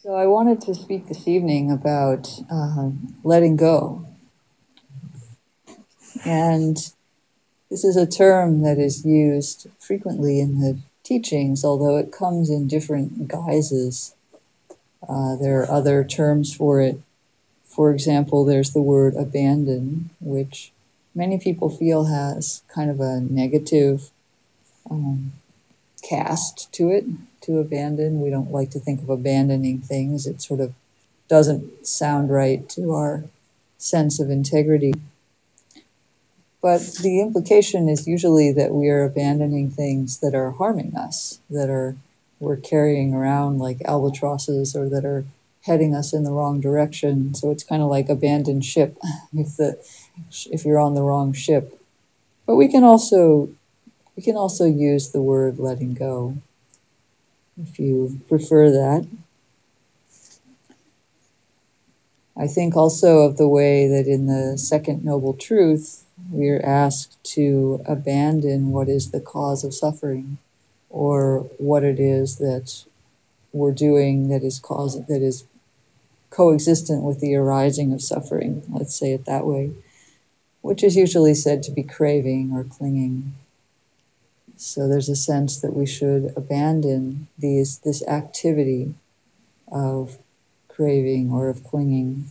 So, I wanted to speak this evening about uh, letting go. And this is a term that is used frequently in the teachings, although it comes in different guises. Uh, there are other terms for it. For example, there's the word abandon, which many people feel has kind of a negative um, cast to it to abandon. We don't like to think of abandoning things. It sort of doesn't sound right to our sense of integrity. But the implication is usually that we are abandoning things that are harming us, that are we're carrying around like albatrosses or that are heading us in the wrong direction. So it's kind of like abandoned ship if the if you're on the wrong ship. But we can also we can also use the word letting go if you prefer that. I think also of the way that in the Second Noble Truth, we are asked to abandon what is the cause of suffering or what it is that we're doing that is cause that is coexistent with the arising of suffering let's say it that way which is usually said to be craving or clinging so there's a sense that we should abandon these this activity of craving or of clinging.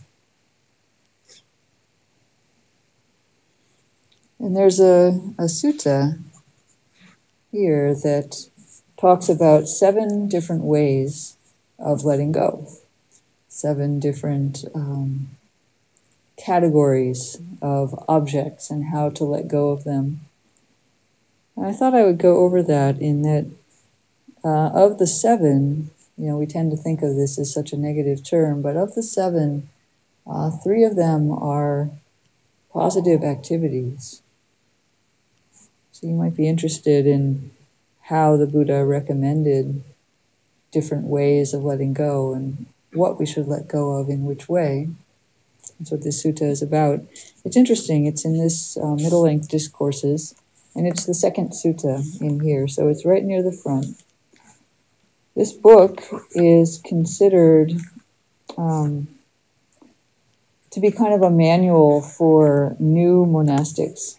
And there's a, a sutta here that talks about seven different ways of letting go, seven different um, categories of objects and how to let go of them. I thought I would go over that in that uh, of the seven, you know, we tend to think of this as such a negative term, but of the seven, uh, three of them are positive activities. So you might be interested in how the Buddha recommended different ways of letting go and what we should let go of in which way. That's what this sutta is about. It's interesting, it's in this uh, middle length discourses. And it's the second sutta in here, so it's right near the front. This book is considered um, to be kind of a manual for new monastics.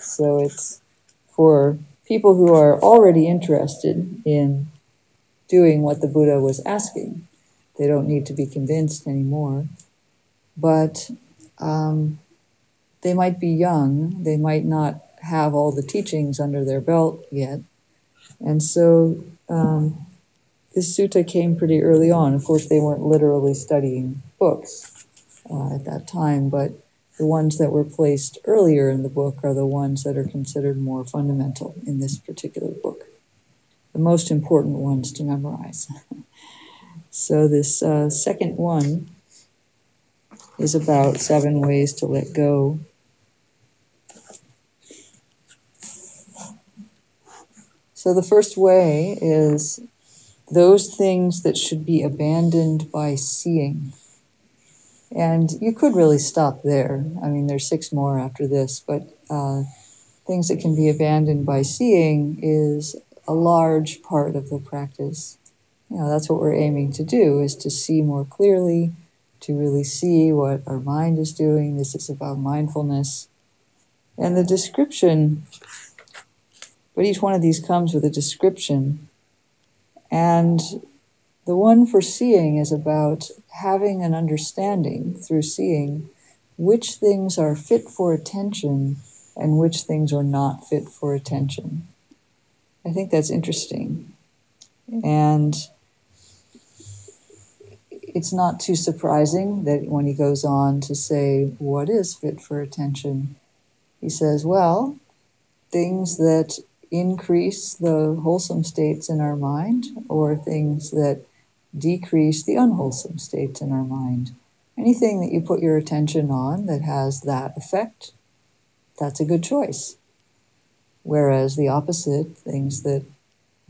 So it's for people who are already interested in doing what the Buddha was asking. They don't need to be convinced anymore. But um, they might be young, they might not have all the teachings under their belt yet. And so um, this sutta came pretty early on. Of course, they weren't literally studying books uh, at that time, but the ones that were placed earlier in the book are the ones that are considered more fundamental in this particular book, the most important ones to memorize. so, this uh, second one is about seven ways to let go So the first way is those things that should be abandoned by seeing. And you could really stop there. I mean, there's six more after this, but uh, things that can be abandoned by seeing is a large part of the practice. You know, that's what we're aiming to do is to see more clearly, to really see what our mind is doing. This is about mindfulness. And the description but each one of these comes with a description. And the one for seeing is about having an understanding through seeing which things are fit for attention and which things are not fit for attention. I think that's interesting. And it's not too surprising that when he goes on to say, What is fit for attention? He says, Well, things that increase the wholesome states in our mind or things that decrease the unwholesome states in our mind. Anything that you put your attention on that has that effect, that's a good choice. Whereas the opposite, things that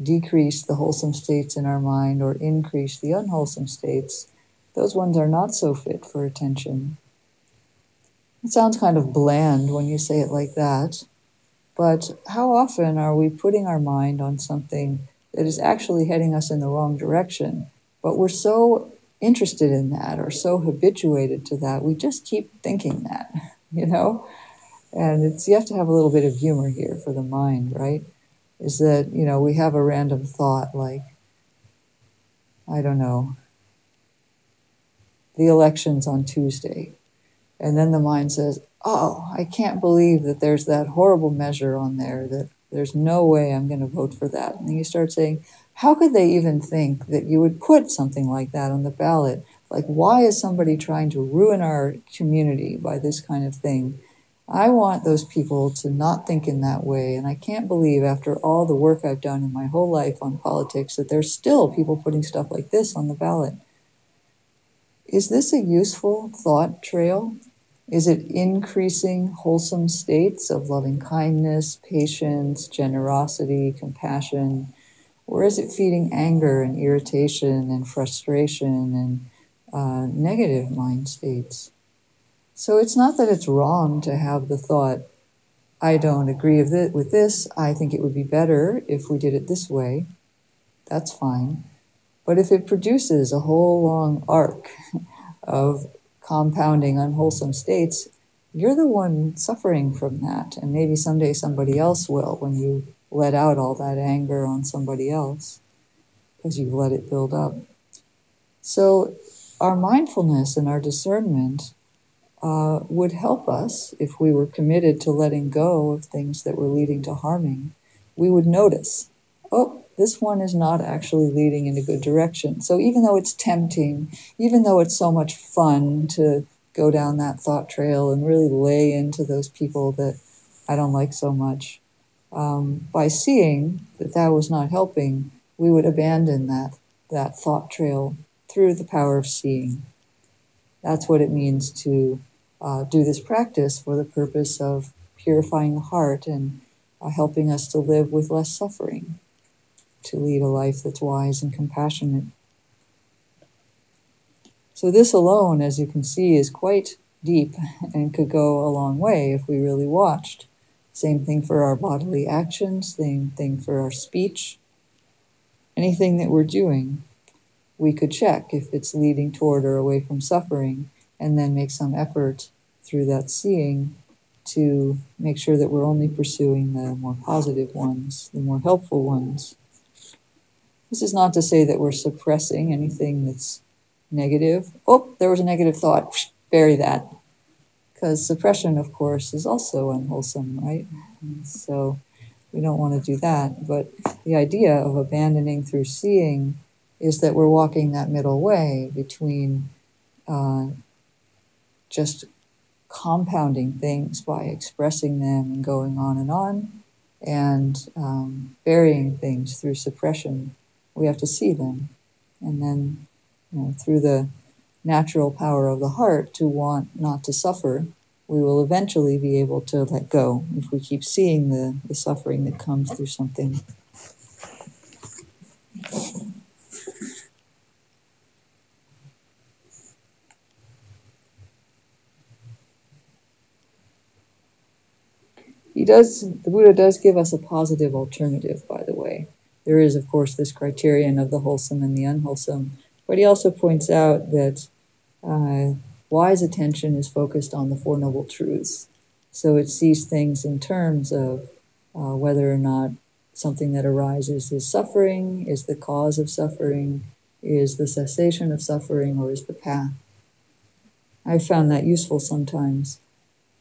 decrease the wholesome states in our mind or increase the unwholesome states, those ones are not so fit for attention. It sounds kind of bland when you say it like that, but how often are we putting our mind on something that is actually heading us in the wrong direction, But we're so interested in that or so habituated to that, we just keep thinking that, you know? And it's you have to have a little bit of humor here for the mind, right? Is that, you know, we have a random thought like, I don't know, the election's on Tuesday. And then the mind says, Oh, I can't believe that there's that horrible measure on there that there's no way I'm going to vote for that. And then you start saying, How could they even think that you would put something like that on the ballot? Like, why is somebody trying to ruin our community by this kind of thing? I want those people to not think in that way. And I can't believe, after all the work I've done in my whole life on politics, that there's still people putting stuff like this on the ballot. Is this a useful thought trail? Is it increasing wholesome states of loving kindness, patience, generosity, compassion? Or is it feeding anger and irritation and frustration and uh, negative mind states? So it's not that it's wrong to have the thought, I don't agree with this, I think it would be better if we did it this way. That's fine. But if it produces a whole long arc of compounding unwholesome states, you're the one suffering from that. And maybe someday somebody else will when you let out all that anger on somebody else because you've let it build up. So, our mindfulness and our discernment uh, would help us if we were committed to letting go of things that were leading to harming. We would notice, oh, this one is not actually leading in a good direction. So even though it's tempting, even though it's so much fun to go down that thought trail and really lay into those people that I don't like so much, um, by seeing that that was not helping, we would abandon that that thought trail through the power of seeing. That's what it means to uh, do this practice for the purpose of purifying the heart and uh, helping us to live with less suffering to lead a life that's wise and compassionate. So, this alone, as you can see, is quite deep and could go a long way if we really watched. Same thing for our bodily actions, same thing for our speech. Anything that we're doing, we could check if it's leading toward or away from suffering, and then make some effort through that seeing to make sure that we're only pursuing the more positive ones, the more helpful ones. This is not to say that we're suppressing anything that's negative. Oh, there was a negative thought. Bury that. Because suppression, of course, is also unwholesome, right? So we don't want to do that. But the idea of abandoning through seeing is that we're walking that middle way between uh, just compounding things by expressing them and going on and on, and um, burying things through suppression we have to see them. And then, you know, through the natural power of the heart to want not to suffer, we will eventually be able to let go if we keep seeing the, the suffering that comes through something. He does, the Buddha does give us a positive alternative, by the way there is, of course, this criterion of the wholesome and the unwholesome. But he also points out that uh, wise attention is focused on the Four Noble Truths. So it sees things in terms of uh, whether or not something that arises is suffering, is the cause of suffering, is the cessation of suffering, or is the path. I've found that useful sometimes,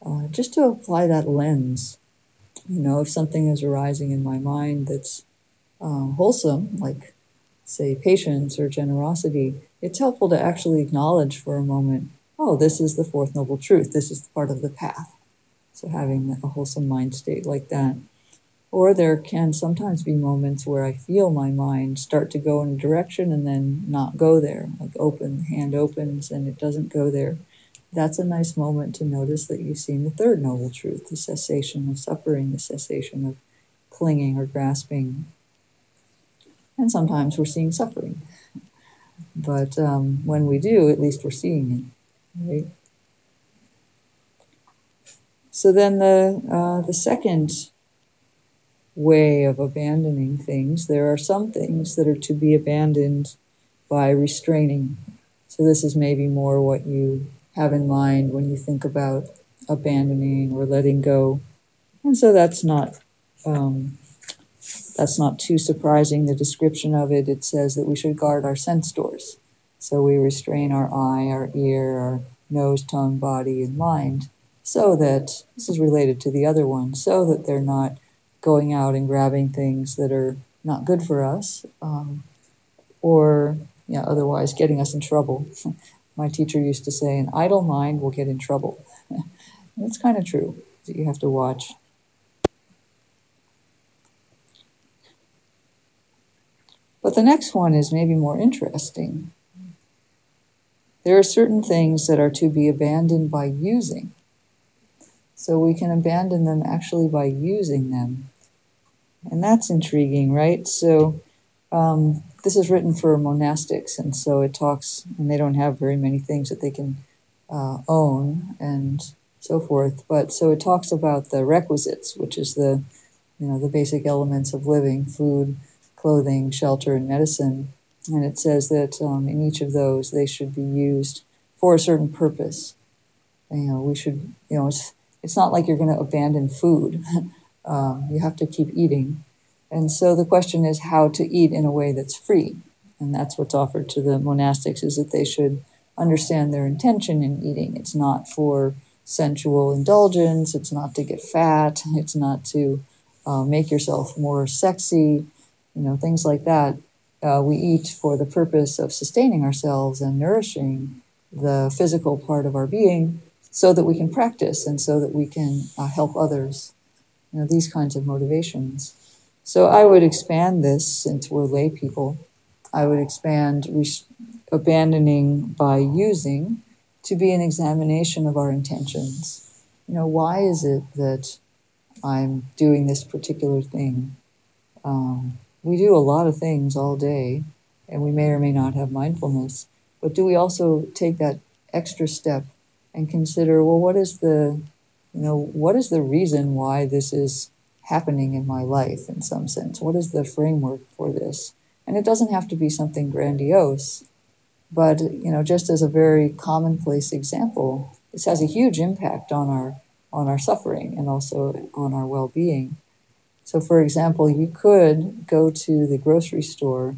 uh, just to apply that lens. You know, if something is arising in my mind that's uh, wholesome, like say patience or generosity, it's helpful to actually acknowledge for a moment, oh, this is the fourth noble truth. This is part of the path. So having a wholesome mind state like that. Or there can sometimes be moments where I feel my mind start to go in a direction and then not go there, like open, hand opens and it doesn't go there. That's a nice moment to notice that you've seen the third noble truth, the cessation of suffering, the cessation of clinging or grasping and sometimes we're seeing suffering. But um, when we do, at least we're seeing it, right? So then the uh, the second way of abandoning things, there are some things that are to be abandoned by restraining. So, this is maybe more what you have in mind when you think about abandoning or letting go. And so that's not um, that's not too surprising. The description of it it says that we should guard our sense doors. So we restrain our eye, our ear, our nose, tongue, body, and mind, so that this is related to the other one, so that they're not going out and grabbing things that are not good for us, um, or yeah, otherwise getting us in trouble. My teacher used to say, "An idle mind will get in trouble." That's kind of true. You have to watch. But the next one is maybe more interesting. There are certain things that are to be abandoned by using. So we can abandon them actually by using them. And that's intriguing, right? So um, this is written for monastics, and so it talks, and they don't have very many things that they can uh, own and so forth. But so it talks about the requisites, which is the, you know, the basic elements of living: food, clothing, shelter, and medicine. And it says that um, in each of those, they should be used for a certain purpose. And, you know, we should, you know, it's, it's not like you're going to abandon food. um, you have to keep eating. And so the question is how to eat in a way that's free. And that's what's offered to the monastics is that they should understand their intention in eating. It's not for sensual indulgence, it's not to get fat, it's not to uh, make yourself more sexy, you know, things like that uh, we eat for the purpose of sustaining ourselves and nourishing the physical part of our being so that we can practice and so that we can uh, help others. You know, these kinds of motivations. So I would expand this since we're lay people. I would expand res- abandoning by using to be an examination of our intentions. You know, why is it that I'm doing this particular thing? Um, we do a lot of things all day, and we may or may not have mindfulness. But do we also take that extra step and consider, well, what is the, you know, what is the reason why this is happening in my life in some sense? What is the framework for this? And it doesn't have to be something grandiose, but you know, just as a very commonplace example, this has a huge impact on our on our suffering and also on our well-being. So, for example, you could go to the grocery store,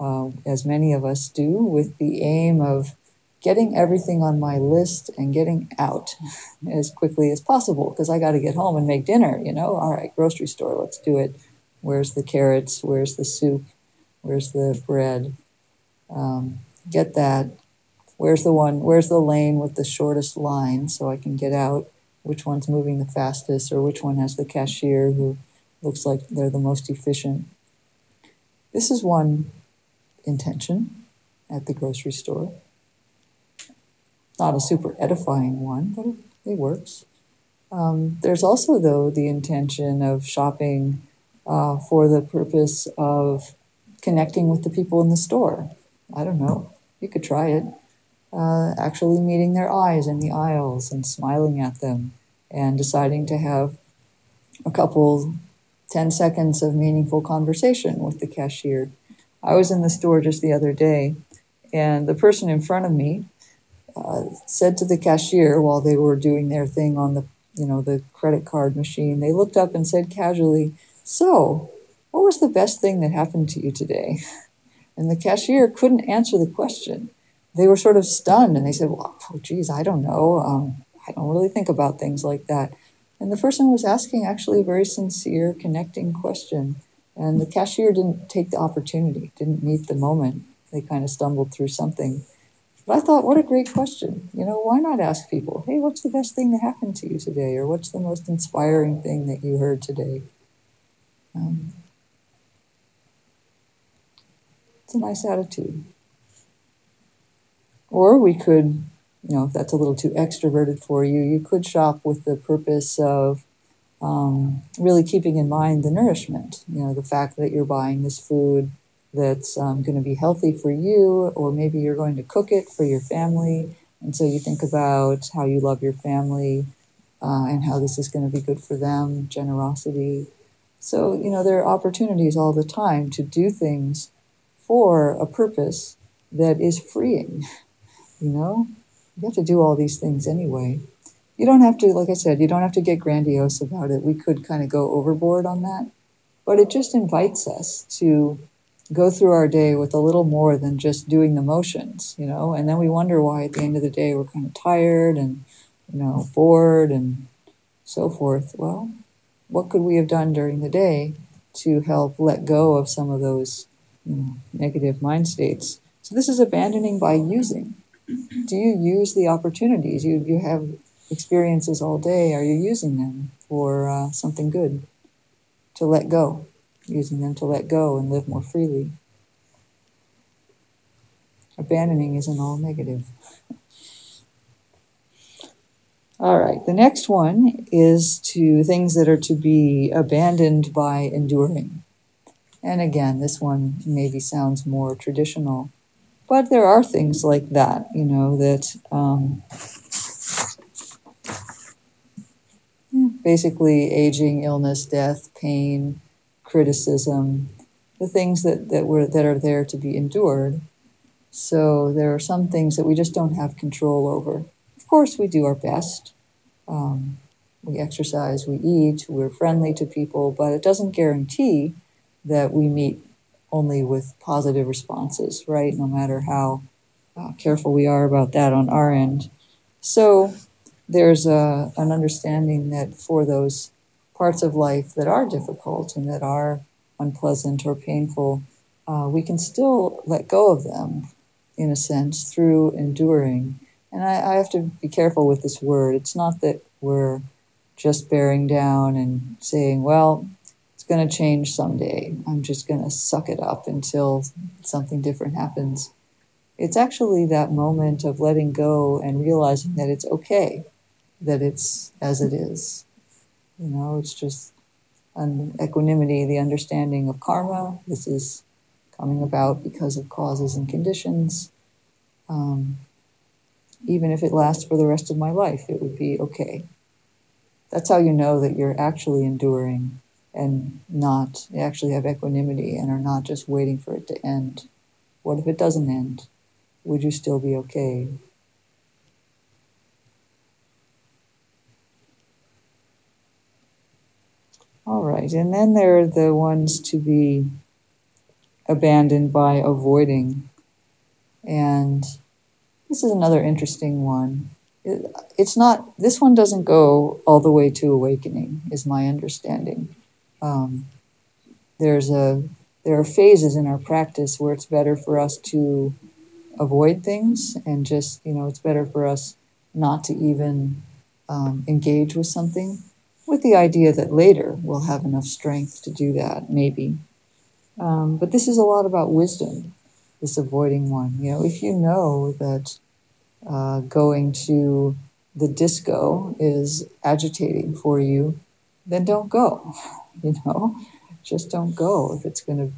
uh, as many of us do, with the aim of getting everything on my list and getting out as quickly as possible because I got to get home and make dinner, you know? All right, grocery store, let's do it. Where's the carrots? Where's the soup? Where's the bread? Um, get that. Where's the one? Where's the lane with the shortest line so I can get out? Which one's moving the fastest, or which one has the cashier who looks like they're the most efficient. This is one intention at the grocery store. Not a super edifying one, but it, works. Um, there's also, though, the intention of shopping uh, for the purpose of connecting with the people in the store. I don't know. You could try it. Uh, actually meeting their eyes in the aisles and smiling at them and deciding to have a couple 10 seconds of meaningful conversation with the cashier. I was in the store just the other day, and the person in front of me uh, said to the cashier while they were doing their thing on the you know the credit card machine they looked up and said casually so what was the best thing that happened to you today? And the cashier couldn't answer the question. They were sort of stunned and they said well oh geez i don't know. Um, i don't really think about things like that and the person was asking actually a very sincere, connecting question. And the cashier didn't take the opportunity, didn't meet the moment. They kind of stumbled through something. But I thought, what a great question. You know, why not ask people, hey, what's the best thing that happened to you today? Or what's the most inspiring thing that you heard today? Um, it's a nice attitude. Or we could you know, if that's a little too extroverted for you, you could shop with the purpose of um, really keeping in mind the nourishment. You know, the fact that you're buying this food that's um, going to be healthy for you, or maybe you're going to cook it for your family. And so you think about how you love your family uh, and how this is going to be good for them, generosity. So, you know, there are opportunities all the time to do things for a purpose that is freeing. You know, you have to do all these things anyway. You don't have to, like I said, you don't have to get grandiose about it. We could kind of go overboard on that, but it just invites us to go through our day with a little more than just doing the motions, you know, and then we wonder why at the end of the day we're kind of tired and, you know, bored and so forth. Well, what could we have done during the day to help let go of some of those you know, negative mind states? So this is abandoning by using. Do you use the opportunities? You, you have experiences all day. Are you using them for uh, something good? To let go using them to let go and live more freely. Abandoning isn't all negative. All right, the next one is to things that are to be abandoned by enduring. And again, this one maybe sounds more traditional, but there are things like that, you know, that um, basically aging, illness, death, pain, criticism, the things that, that were that are there to be endured. So there are some things that we just don't have control over. Of course, we do our best. Um, we exercise, we eat, we're friendly to people, but it doesn't guarantee that we meet only with positive responses, right? No matter how uh, careful we are about that on our end. So there's a, an understanding that for those parts of life that are difficult and that are unpleasant or painful, uh, we can still let go of them in a sense through enduring. And I, I have to be careful with this word. It's not that we're just bearing down and saying, well, going to change someday. I'm just going to suck it up until something different happens. It's actually that moment of letting go and realizing that it's okay, that it's as it is. You know, it's just an equanimity, the understanding of karma. This is coming about because of causes and conditions. Um, even if it lasts for the rest of my life, it would be okay. That's how you know that you're actually enduring and not, actually have equanimity and are not just waiting for it to end. What if it doesn't end? Would you still be okay? All right, and then there are the ones to be abandoned by avoiding. And this is another interesting one. It's not, this one doesn't go all the way to awakening, is my understanding. Um, there's a, there are phases in our practice where it's better for us to avoid things and just, you know, it's better for us not to even um, engage with something with the idea that later we'll have enough strength to do that, maybe. Um, but this is a lot about wisdom, this avoiding one. You know, if you know that uh, going to the disco is agitating for you, then don't go. You know, just don't go if it's going to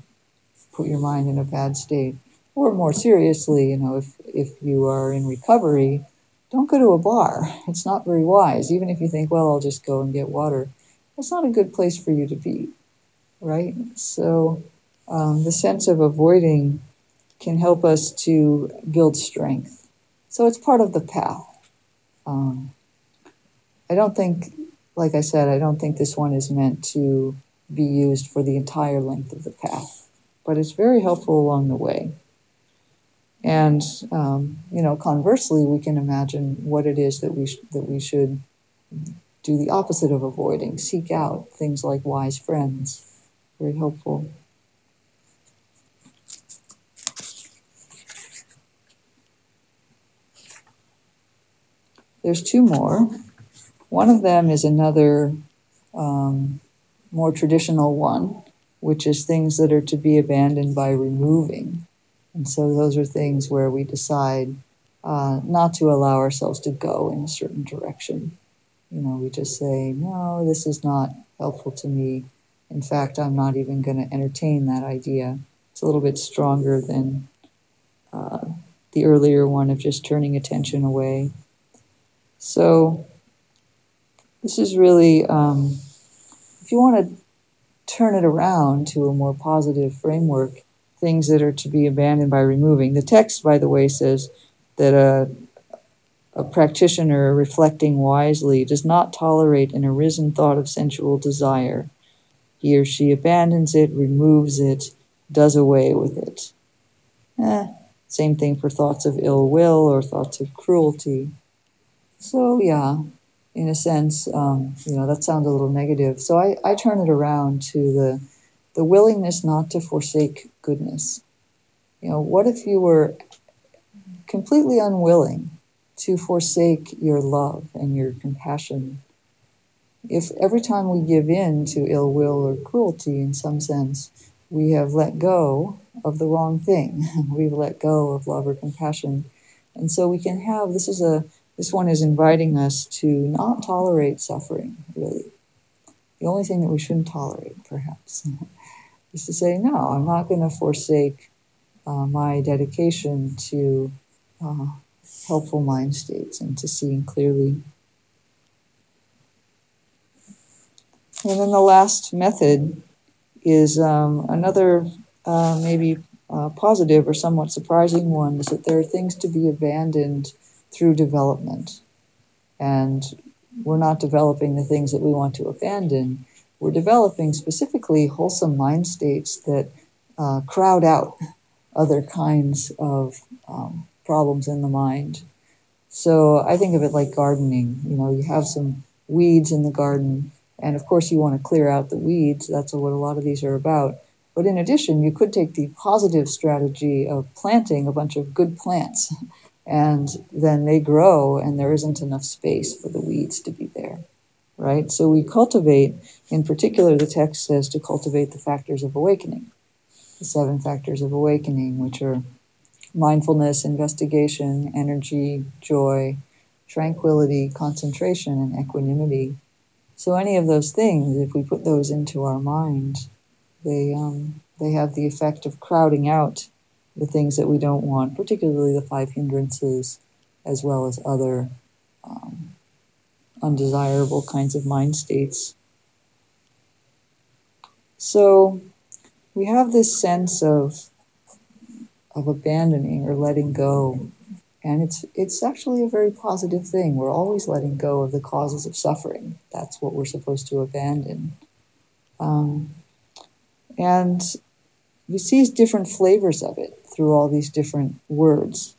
put your mind in a bad state. Or more seriously, you know, if, if you are in recovery, don't go to a bar. It's not very wise. Even if you think, well, I'll just go and get water, that's not a good place for you to be, right? So um, the sense of avoiding can help us to build strength. So it's part of the path. Um, I don't think, like I said, I don't think this one is meant to be used for the entire length of the path, but it's very helpful along the way. And um, you know, conversely, we can imagine what it is that we sh- that we should do the opposite of avoiding. Seek out things like wise friends. Very helpful. There's two more. One of them is another um, more traditional one, which is things that are to be abandoned by removing. And so those are things where we decide uh, not to allow ourselves to go in a certain direction. You know, we just say, no, this is not helpful to me. In fact, I'm not even going to entertain that idea. It's a little bit stronger than uh, the earlier one of just turning attention away. So, this is really, um, if you want to turn it around to a more positive framework, things that are to be abandoned by removing. The text, by the way, says that a, a practitioner reflecting wisely does not tolerate an arisen thought of sensual desire. He or she abandons it, removes it, does away with it. Eh, same thing for thoughts of ill will or thoughts of cruelty. So, yeah, in a sense, um, you know, that sounds a little negative. So I, I turn it around to the, the willingness not to forsake goodness. You know, what if you were completely unwilling to forsake your love and your compassion? If every time we give in to ill will or cruelty in some sense, we have let go of the wrong thing. We've let go of love or compassion. And so we can have this is a this one is inviting us to not tolerate suffering, really. The only thing that we shouldn't tolerate, perhaps, is to say, no, I'm not going to forsake uh, my dedication to uh, helpful mind states and to seeing clearly. And then the last method is um, another uh, maybe uh, positive or somewhat surprising one is that there are things to be abandoned through development. And we're not developing the things that we want to abandon. We're developing specifically wholesome mind states that uh, crowd out other kinds of um, problems in the mind. So I think of it like gardening. You know, you have some weeds in the garden, and of course, you want to clear out the weeds. That's what a lot of these are about. But in addition, you could take the positive strategy of planting a bunch of good plants and then they grow and there isn't enough space for the weeds to be there right? So we cultivate in particular the text says to cultivate the factors of awakening the seven factors of awakening which are mindfulness investigation energy joy tranquility concentration and equanimity. So any of those things if we put those into our mind they um, they have the effect of crowding out the things that we don't want, particularly the five hindrances, as well as other um, undesirable kinds of mind states. So we have this sense of of abandoning or letting go. And it's it's actually a very positive thing. We're always letting go of the causes of suffering. That's what we're supposed to abandon. Um, and we see different flavors of it through all these different words.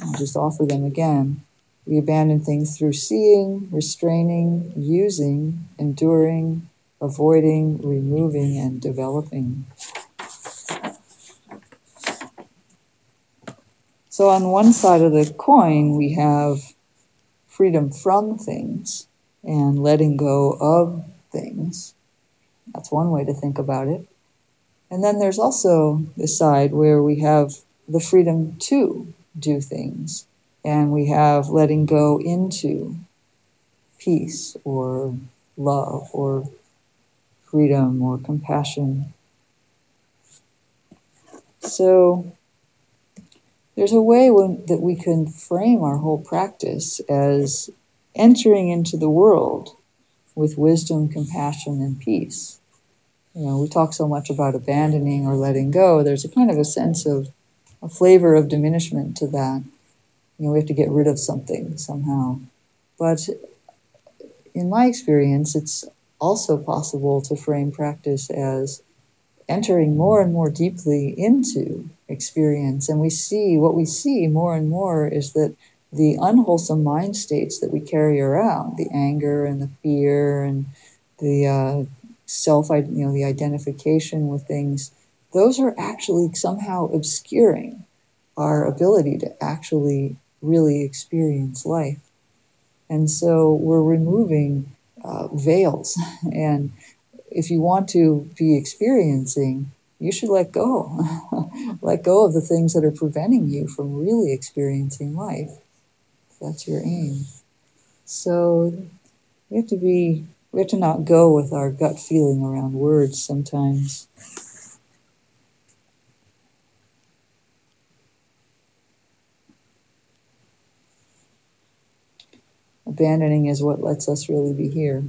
I'll just offer them again. We abandon things through seeing, restraining, using, enduring, avoiding, removing, and developing. So, on one side of the coin, we have freedom from things and letting go of things. That's one way to think about it. And then there's also the side where we have the freedom to do things and we have letting go into peace or love or freedom or compassion. So there's a way when, that we can frame our whole practice as entering into the world with wisdom, compassion, and peace you know, we talk so much about abandoning or letting go. There's a kind of a sense of a flavor of diminishment to that. You know, we have to get rid of something somehow. But in my experience, it's also possible to frame practice as entering more and more deeply into experience. And we see what we see more and more is that the unwholesome mind states that we carry around, the anger and the fear and the uh, self, you know, the identification with things, those are actually somehow obscuring our ability to actually really experience life. And so we're removing uh, veils. And if you want to be experiencing, you should let go. let go of the things that are preventing you from really experiencing life. That's your aim. So we have to be we have to not go with our gut feeling around words sometimes. Abandoning is what lets us really be here.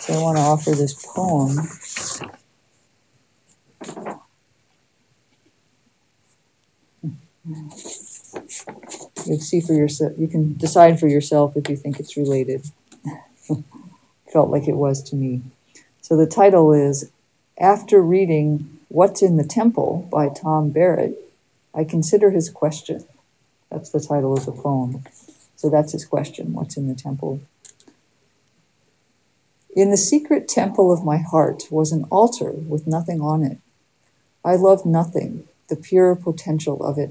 So I want to offer this poem. You see for yourself. You can decide for yourself if you think it's related. Felt like it was to me. So the title is After reading What's in the Temple by Tom Barrett, I consider his question. That's the title of the poem. So that's his question What's in the temple? In the secret temple of my heart was an altar with nothing on it. I loved nothing, the pure potential of it.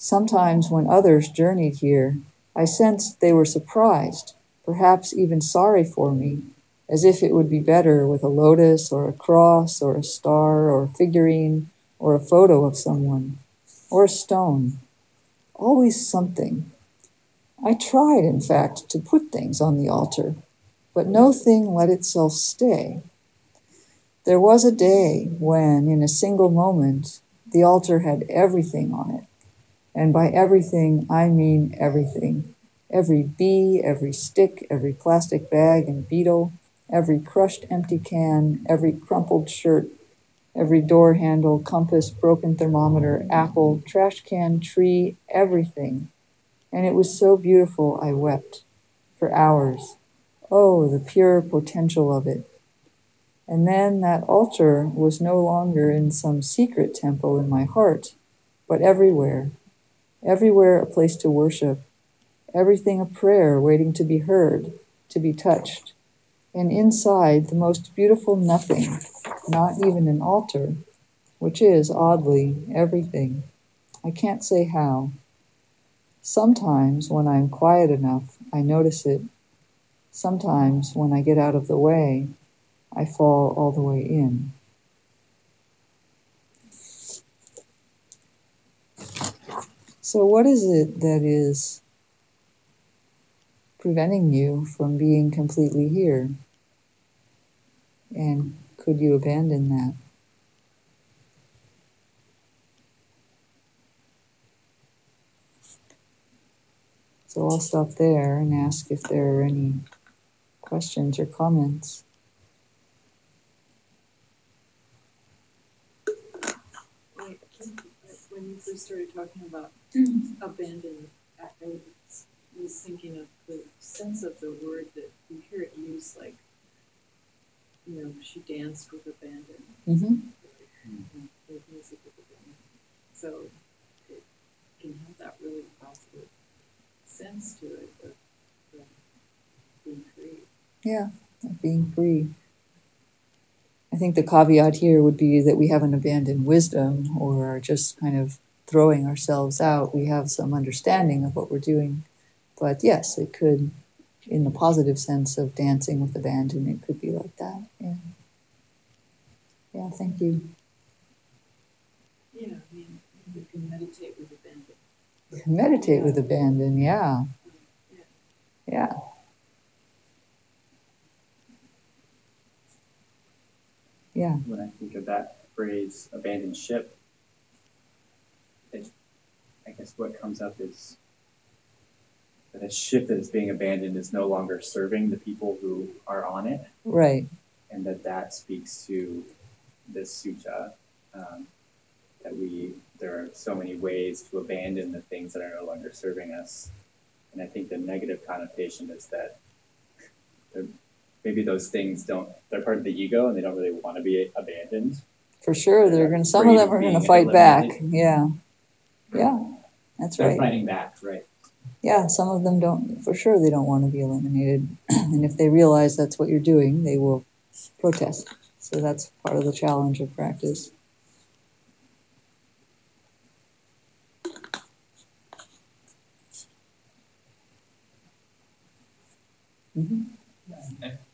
Sometimes when others journeyed here, I sensed they were surprised, perhaps even sorry for me, as if it would be better with a lotus or a cross or a star or a figurine or a photo of someone or a stone. Always something. I tried, in fact, to put things on the altar, but no thing let itself stay. There was a day when, in a single moment, the altar had everything on it. And by everything, I mean everything. Every bee, every stick, every plastic bag and beetle, every crushed empty can, every crumpled shirt, every door handle, compass, broken thermometer, apple, trash can, tree, everything. And it was so beautiful, I wept for hours. Oh, the pure potential of it. And then that altar was no longer in some secret temple in my heart, but everywhere. Everywhere a place to worship. Everything a prayer waiting to be heard, to be touched. And inside the most beautiful nothing, not even an altar, which is, oddly, everything. I can't say how. Sometimes when I'm quiet enough, I notice it Sometimes, when I get out of the way, I fall all the way in. So, what is it that is preventing you from being completely here? And could you abandon that? So I'll stop there and ask if there are any questions or comments? You first started talking about abandoned, I was thinking of the sense of the word that you hear it used like, you know, she danced with abandon. Mm-hmm. With music with abandon. So it can have that really positive sense to it of, of being free. Yeah, being free. I think the caveat here would be that we haven't abandoned wisdom or are just kind of throwing ourselves out. We have some understanding of what we're doing. But yes, it could, in the positive sense of dancing with abandon, it could be like that. Yeah. Yeah, thank you. Yeah, I mean, you can meditate with abandon. Meditate with abandon, yeah. Yeah. Yeah. When I think of that phrase, abandoned ship, it, I guess what comes up is that a ship that is being abandoned is no longer serving the people who are on it. Right. And that that speaks to this sutta um, that we there are so many ways to abandon the things that are no longer serving us. And I think the negative connotation is that maybe those things don't they're part of the ego and they don't really want to be abandoned for sure they're going to some of them are going to fight back yeah yeah that's they're right. fighting back right. Yeah some of them don't for sure they don't want to be eliminated. And if they realize that's what you're doing they will protest. So that's part of the challenge of practice. Mm-hmm.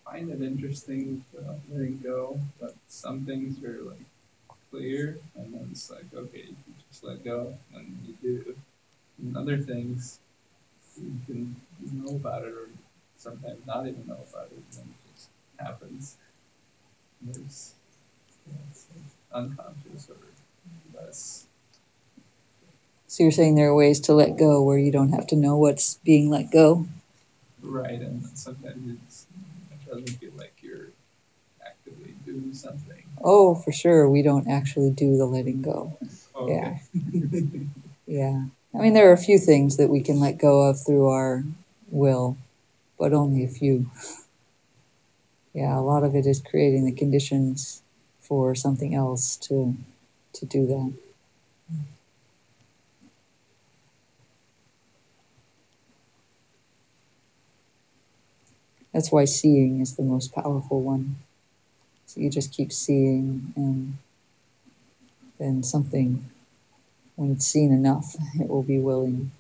Find it interesting to letting go, but some things are like clear, and then it's like okay, you can just let go, and you do. And other things, you can know about it, or sometimes not even know about it, and it just happens. And there's unconscious or less. So you're saying there are ways to let go where you don't have to know what's being let go? Right, and sometimes it's doesn't feel like you're actively doing something. Oh, for sure, we don't actually do the letting go. Okay. Yeah. I mean, there are a few things that we can let go of through our will, but only a few. Yeah, a lot of it is creating the conditions for something else to to do that. That's why seeing is the most powerful one. So you just keep seeing, and then something, when it's seen enough, it will be willing.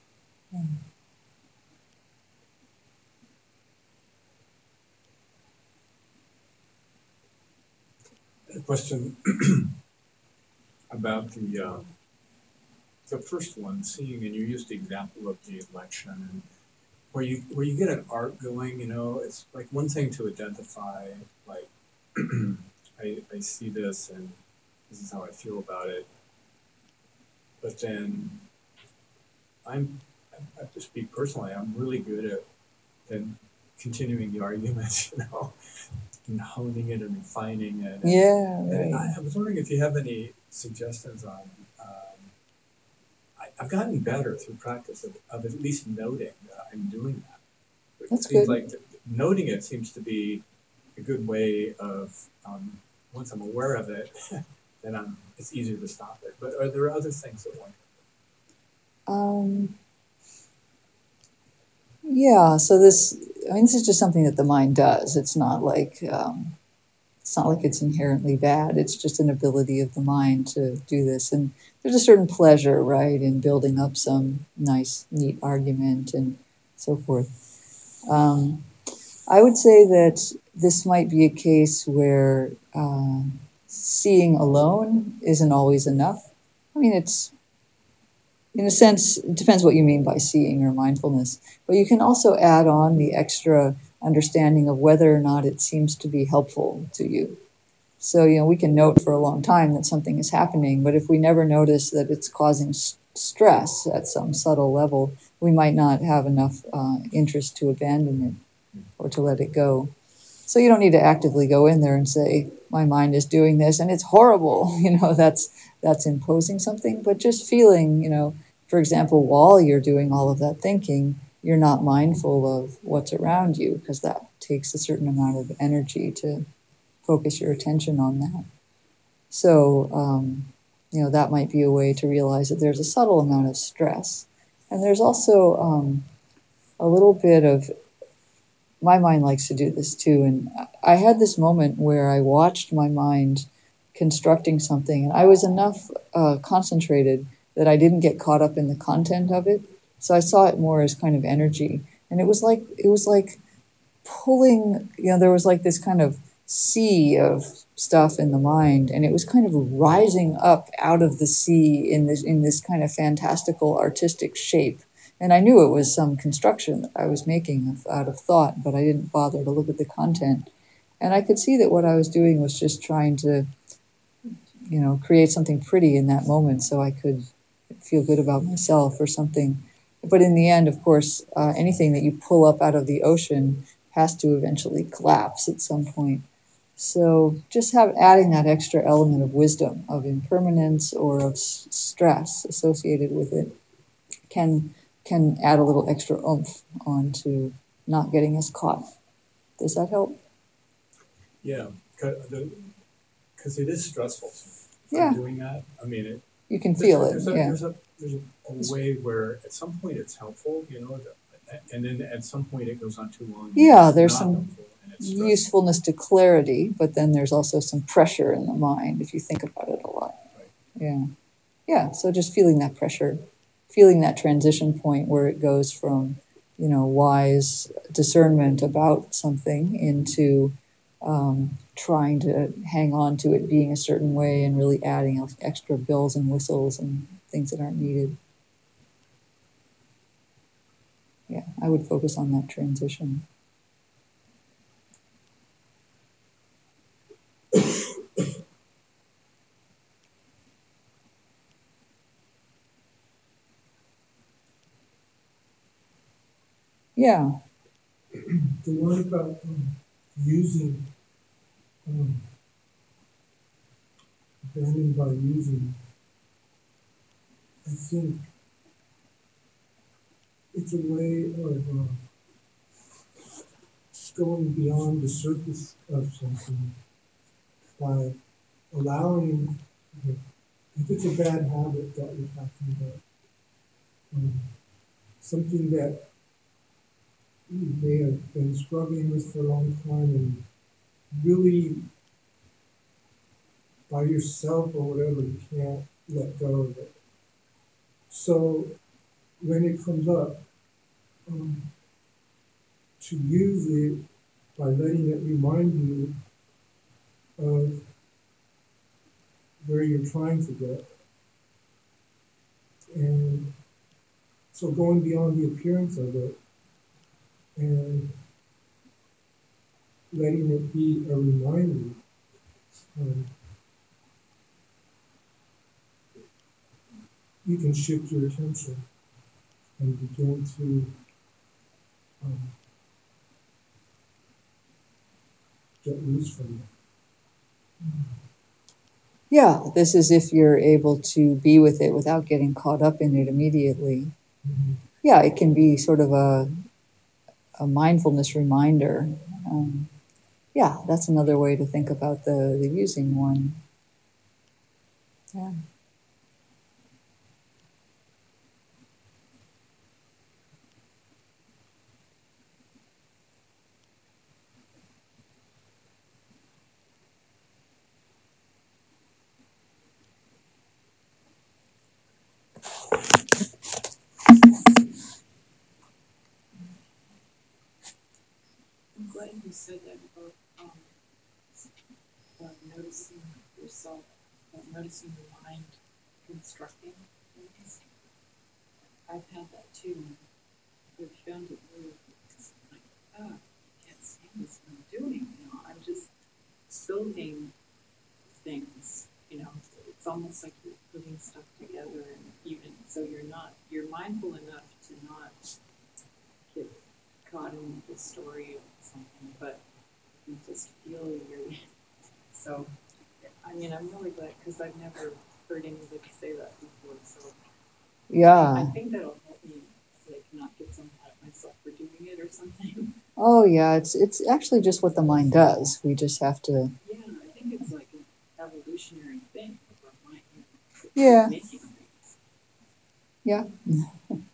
A question about the, uh, the first one, seeing, and you used the example of the election, and where you, where you get an art going, you know, it's like one thing to identify, like, I, I see this and this is how I feel about it. But then I'm, I have to speak personally, I'm really good at then continuing the argument, you know, and honing it and refining it. and- Yeah, and right. I, I was wondering if you have any suggestions on. Um, I, I've gotten better through practice of, of at least noting that I'm doing that. It That's seems good. like th- noting it seems to be a good way of um, once I'm aware of it, then I'm it's easier to stop it. But are there other things that one? Um, yeah, so this, I mean, this is just something that the mind does. It's not like, um, it's not like it's inherently bad. It's just an ability of the mind to do this. And there's a certain pleasure, right, in building up some nice, neat argument and so forth. Um, I would say that this might be a case where um, seeing alone isn't always enough. I mean, it's in a sense, it depends what you mean by seeing or mindfulness. But you can also add on the extra understanding of whether or not it seems to be helpful to you. So, you know, we can note for a long time that something is happening, but if we never notice that it's causing stress at some subtle level, we might not have enough uh, interest to abandon it or to let it go. So you don't need to actively go in there and say, "My mind is doing this and it's horrible." You know, that's that's imposing something. But just feeling, you know, for example, while you're doing all of that thinking, you're not mindful of what's around you because that takes a certain amount of energy to focus your attention on that. So, um, you know, that might be a way to realize that there's a subtle amount of stress. And there's also um, a little bit of, my mind likes to do this too. And I had this moment where I watched my mind constructing something, and I was enough uh, concentrated that I didn't get caught up in the content of it. So I saw it more as kind of energy. And it was like, it was like pulling, you know, there was like this kind of sea of stuff in the mind and it was kind of rising up out of the sea in this in this kind of fantastical artistic shape and i knew it was some construction that i was making out of thought but i didn't bother to look at the content. And i could see that what i was doing was just trying to you know create something pretty in that moment so i could feel good about myself or something. But in the end of course uh, anything that you pull up out of the ocean has to eventually collapse at some point. So just have adding that extra element of wisdom, of impermanence, or of s- stress associated with it, can can add a little extra oomph onto not getting us caught. Does that help? Yeah, because it is stressful. Yeah. Doing that, I mean, it, You can feel there's it. a, Yeah. There's a, there's a, a way where at some point it's helpful, you know, and then at some point it goes on too long. Yeah, there's some helpful and it's stressful. Usefulness to clarity, but then there's also some pressure in the mind if you think about it a lot. Right. Yeah. Yeah. So just feeling that pressure, feeling that transition point where it goes from, you know, wise discernment about something into um, trying to hang on to it being a certain way and really adding extra bells and whistles and things that aren't needed. Yeah, I would focus on that transition. Yeah. the one about um, using um, abandoning by using, I think it's a way of uh, going beyond the surface of something by allowing, if it's a bad habit that we're talking about, um, something that you may have been struggling with for a long time and really by yourself or whatever, you can't let go of it. So when it comes up, um, to use it by letting it remind you of where you're trying to get. And so going beyond the appearance of it and letting it be a reminder. Um, you can shift your attention and begin to um, get loose from it. Yeah, this is if you're able to be with it without getting caught up in it immediately. Yeah, it can be sort of a a mindfulness reminder. Um, yeah, that's another way to think about the the using one. Yeah. I'm glad you said that about, um, about noticing yourself, about noticing the mind constructing things. I've had that too. I've found it really, it's like, ah, I can't stand this, what I'm doing, know, I'm just building things, you know, it's almost like you're putting stuff together and even, so you're not, you're mindful enough to not get caught in the story of something, but you just feel you're, so, I mean, I'm really glad, cause I've never heard anybody say that before, so. Yeah, I think that'll help me, like, not get so mad at myself for doing it or something. Oh, yeah. It's it's actually just what the mind does. We just have to. Yeah, I think it's like an evolutionary thing of our mind. Yeah. Yeah.